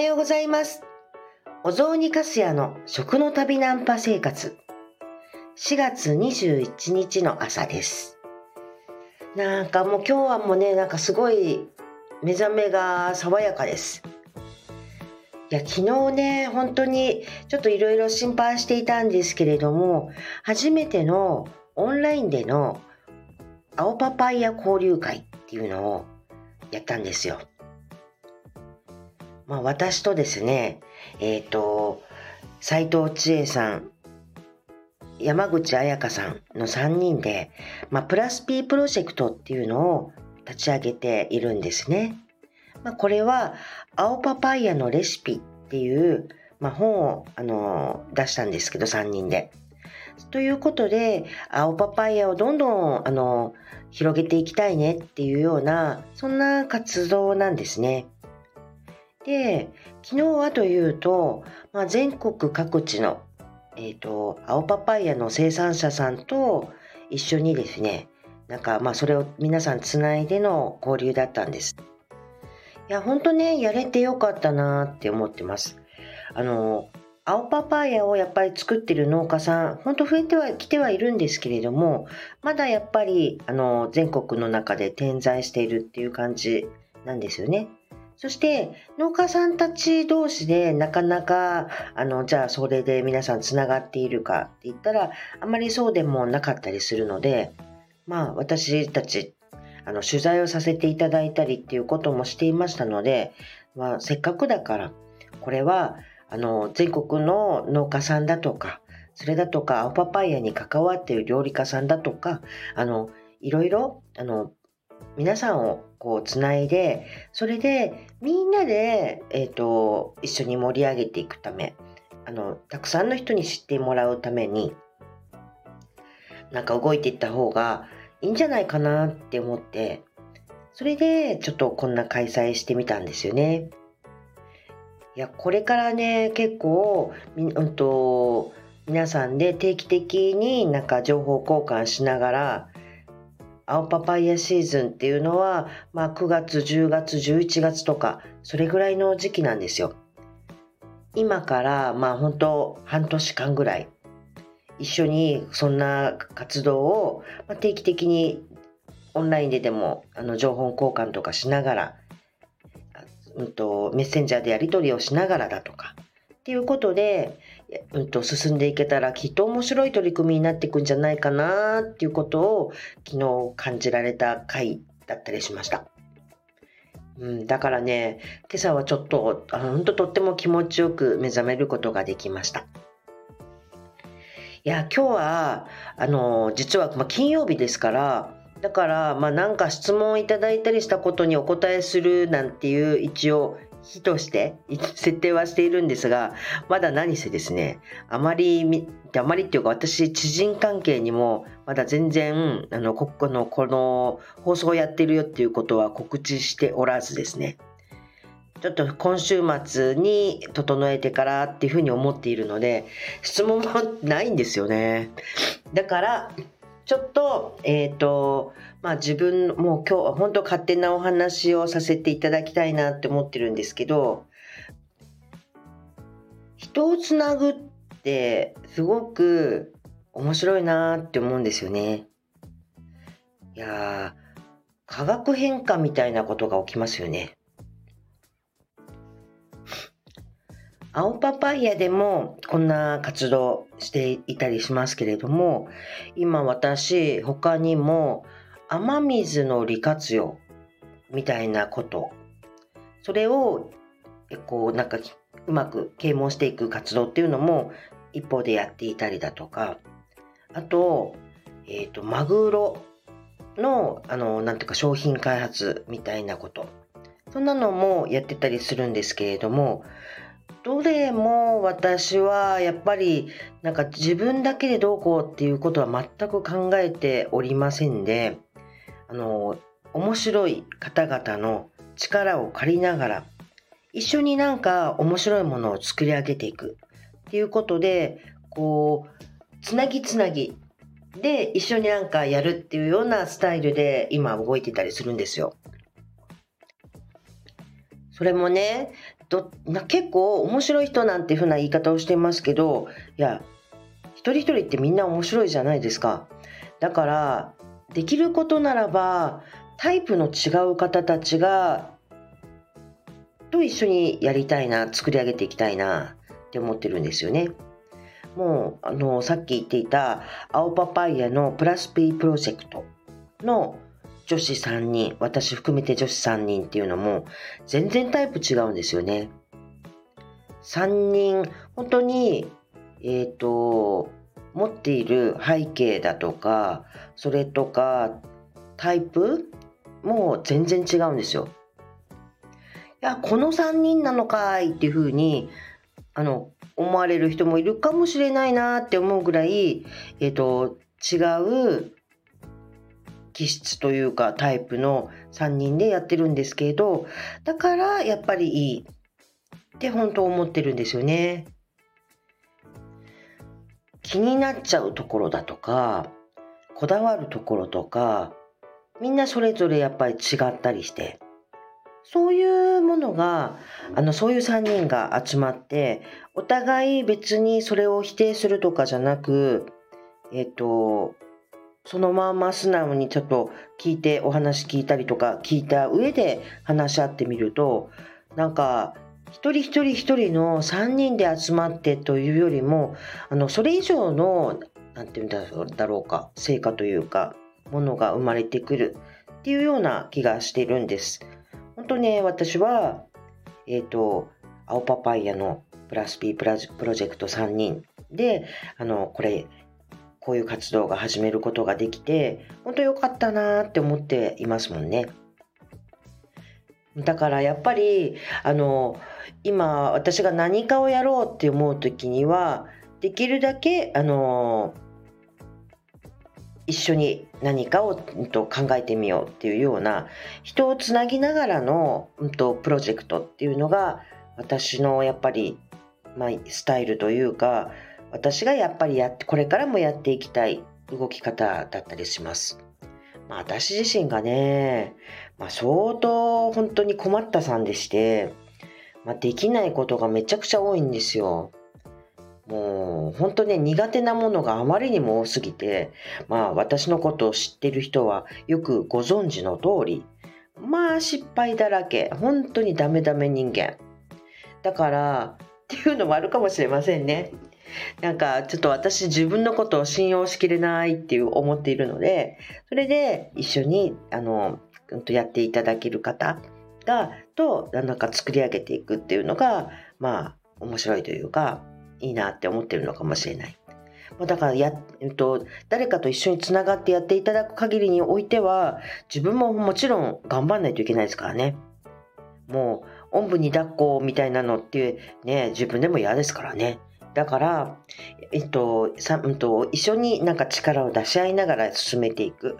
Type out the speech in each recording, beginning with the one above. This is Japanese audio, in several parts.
はようございます。お雑煮かすやの食の旅ナンパ生活。4月21日の朝です。なんかもう今日はもうね、なんかすごい目覚めが爽やかです。いや、昨日ね、本当にちょっといろいろ心配していたんですけれども、初めてのオンラインでの青パパイヤ交流会っていうのをやったんですよ。まあ私とですね、えっ、と、斉藤千恵さん、山口彩香さんの3人で、まあ、プラス P プロジェクトっていうのを立ち上げているんですね。まあ、これは、青パパイヤのレシピっていう、まあ、本を、あの出したんですけど、3人で。ということで、青パパイヤをどんどん、あの広げていきたいねっていうような、そんな活動なんですね。で、昨日はというと、まあ、全国各地のえっ、と、青パパイヤの生産者さんと一緒にですね、なんかまあそれを皆さんつないでの交流だったんです。いや、ほんとね、やれてよかったなって思ってます。あの、青パパイヤをやっぱり作ってる農家さん、ほんと増えてはきてはいるんですけれども、まだやっぱり、あの、全国の中で点在しているっていう感じなんですよね。そして農家さんたち同士でなかなかあのじゃあそれで皆さんつながっているかって言ったらあまりそうでもなかったりするのでまあ私たちあの取材をさせていただいたりっていうこともしていましたので、まあ、せっかくだからこれはあの全国の農家さんだとかそれだとか青パパイヤに関わっている料理家さんだとかあのいろいろあの皆さんをこうつないでそれでみんなで、えーと、一緒に盛り上げていくためあのたくさんの人に知ってもらうためになんか動いていった方がいいんじゃないかなって思ってそれでちょっとこんな開催してみたんですよね。いやこれからね結構うんと皆さんで定期的になんか情報交換しながら青パパイヤシーズンっていうのは、まあ、9月10月11月とかそれぐらいの時期なんですよ。今からまあ本当半年間ぐらい一緒にそんな活動を、ま、定期的にオンラインででもあの情報交換とかしながら、うんと、メッセンジャーでやり取りをしながらだとかっていうことで、うん、と進んでいけたらきっと面白い取り組みになっていくんじゃないかなっていうことを昨日感じられた回だったりしました。うん、だからね、今朝はちょっと、あ本当とっても気持ちよく目覚めることができました。いや、今日は、あの、実は、まあ、金曜日ですから、だから、まあ、なんか質問いただいたりしたことにお答えするなんていう一応日として設定はしているんですが、まだ何せですね、あまり、あまりっていうか私、知人関係にもまだ全然、あの、ここの、この放送をやってるよっていうことは告知しておらずですね、ちょっと今週末に整えてからっていうふうに思っているので、質問もないんですよね。だから、ちょっと、えっ、ー、と、まあ自分、もう今日は本当勝手なお話をさせていただきたいなって思ってるんですけど、人をつなぐってすごく面白いなって思うんですよね。いやー、化学変化みたいなことが起きますよね。青パパイヤでもこんな活動していたりしますけれども今私他にも雨水の利活用みたいなことそれをこうなんかうまく啓蒙していく活動っていうのも一方でやっていたりだとかあと,、えーと、マグロのあのなんていうか商品開発みたいなことそんなのもやってたりするんですけれどもどれも私はやっぱりなんか自分だけでどうこうっていうことは全く考えておりませんであの面白い方々の力を借りながら一緒になんか面白いものを作り上げていくっていうことでこうつなぎつなぎで一緒になんかやるっていうようなスタイルで今動いてたりするんですよ。それもねどな結構面白い人なんていうふうな言い方をしていますけどいや一人一人ってみんな面白いじゃないですかだからできることならばタイプの違う方たちがと一緒にやりたいな作り上げていきたいなって思ってるんですよね。もうあのさっき言っていた青パパイヤのプラス P プロジェクトの女子3人私含めて女子3人っていうのも全然タイプ違うんですよね。3人本当にえっ、ー、と持っている背景だとかそれとかタイプも全然違うんですよ。いやこの3人なのかいっていうふうにあの思われる人もいるかもしれないなって思うぐらい、えっ、ー、と違う気質というかタイプの3人でやってるんですけどだからやっぱりいいって本当思ってるんですよね。気になっちゃうところだとかこだわるところとかみんなそれぞれやっぱり違ったりしてそういうものがあのそういう3人が集まってお互い別にそれを否定するとかじゃなくえっ、ー、とそのまま素直にちょっと聞いてお話聞いたりとか聞いた上で話し合ってみるとなんか一人一人一人の3人で集まってというよりもあのそれ以上の何て言うんだろうか成果というかものが生まれてくるっていうような気がしているんです。本当ね私はえっ、ー、と青パパイヤのプラス P プロジェクト3人であのこれこういう活動が始めることができて本当良かったなって思っていますもんね。だからやっぱりあの今私が何かをやろうって思う時にはできるだけあの一緒に何かを、うん、と考えてみようっていうような人をつなぎながらの、うんと、プロジェクトっていうのが私のやっぱり、まあ、スタイルというか私がやっぱりやってこれからもやっていきたい動き方だったりします。まあ、私自身がね、まあ、相当本当に困ったさんでして、まあ、できないことがめちゃくちゃ多いんですよ。もう本当ね苦手なものがあまりにも多すぎてまあ私のことを知ってる人はよくご存知の通りまあ失敗だらけ本当にダメダメ人間だからっていうのもあるかもしれませんねなんかちょっと私自分のことを信用しきれないっていう思っているのでそれで一緒にあのやっていただける方がとなんか作り上げていくっていうのがまあ面白いというかいいなって思ってるのかもしれない。だからや、えっと、誰かと一緒につながってやっていただく限りにおいては自分ももちろん頑張んないといけないですからね。もうおんぶに抱っこみたいなのってね自分でも嫌ですからね。だから、えっとさうんと、一緒になんか力を出し合いながら進めていく。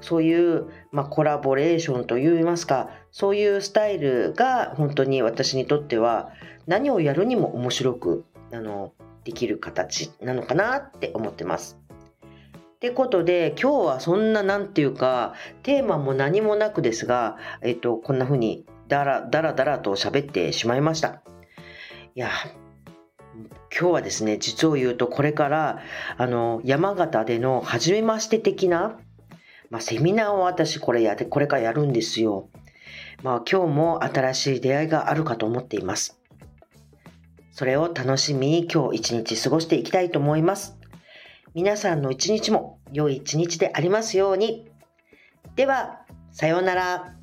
そういう、まあ、コラボレーションといいますかそういうスタイルが本当に私にとっては何をやるにも面白くあのできる形なのかなって思ってます。ってことで今日はそんななんていうかテーマも何もなくですが、えっと、こんな風にダラダラダラと喋ってしまいました。いや今日はですね実を言うとこれからあの山形での初めまして的な、まあ、セミナーを私これやでこれからやるんですよ。まあ今日も新しい出会いがあるかと思っています。それを楽しみに今日一日過ごしていきたいと思います。皆さんの一日も良い一日でありますように。では、さようなら。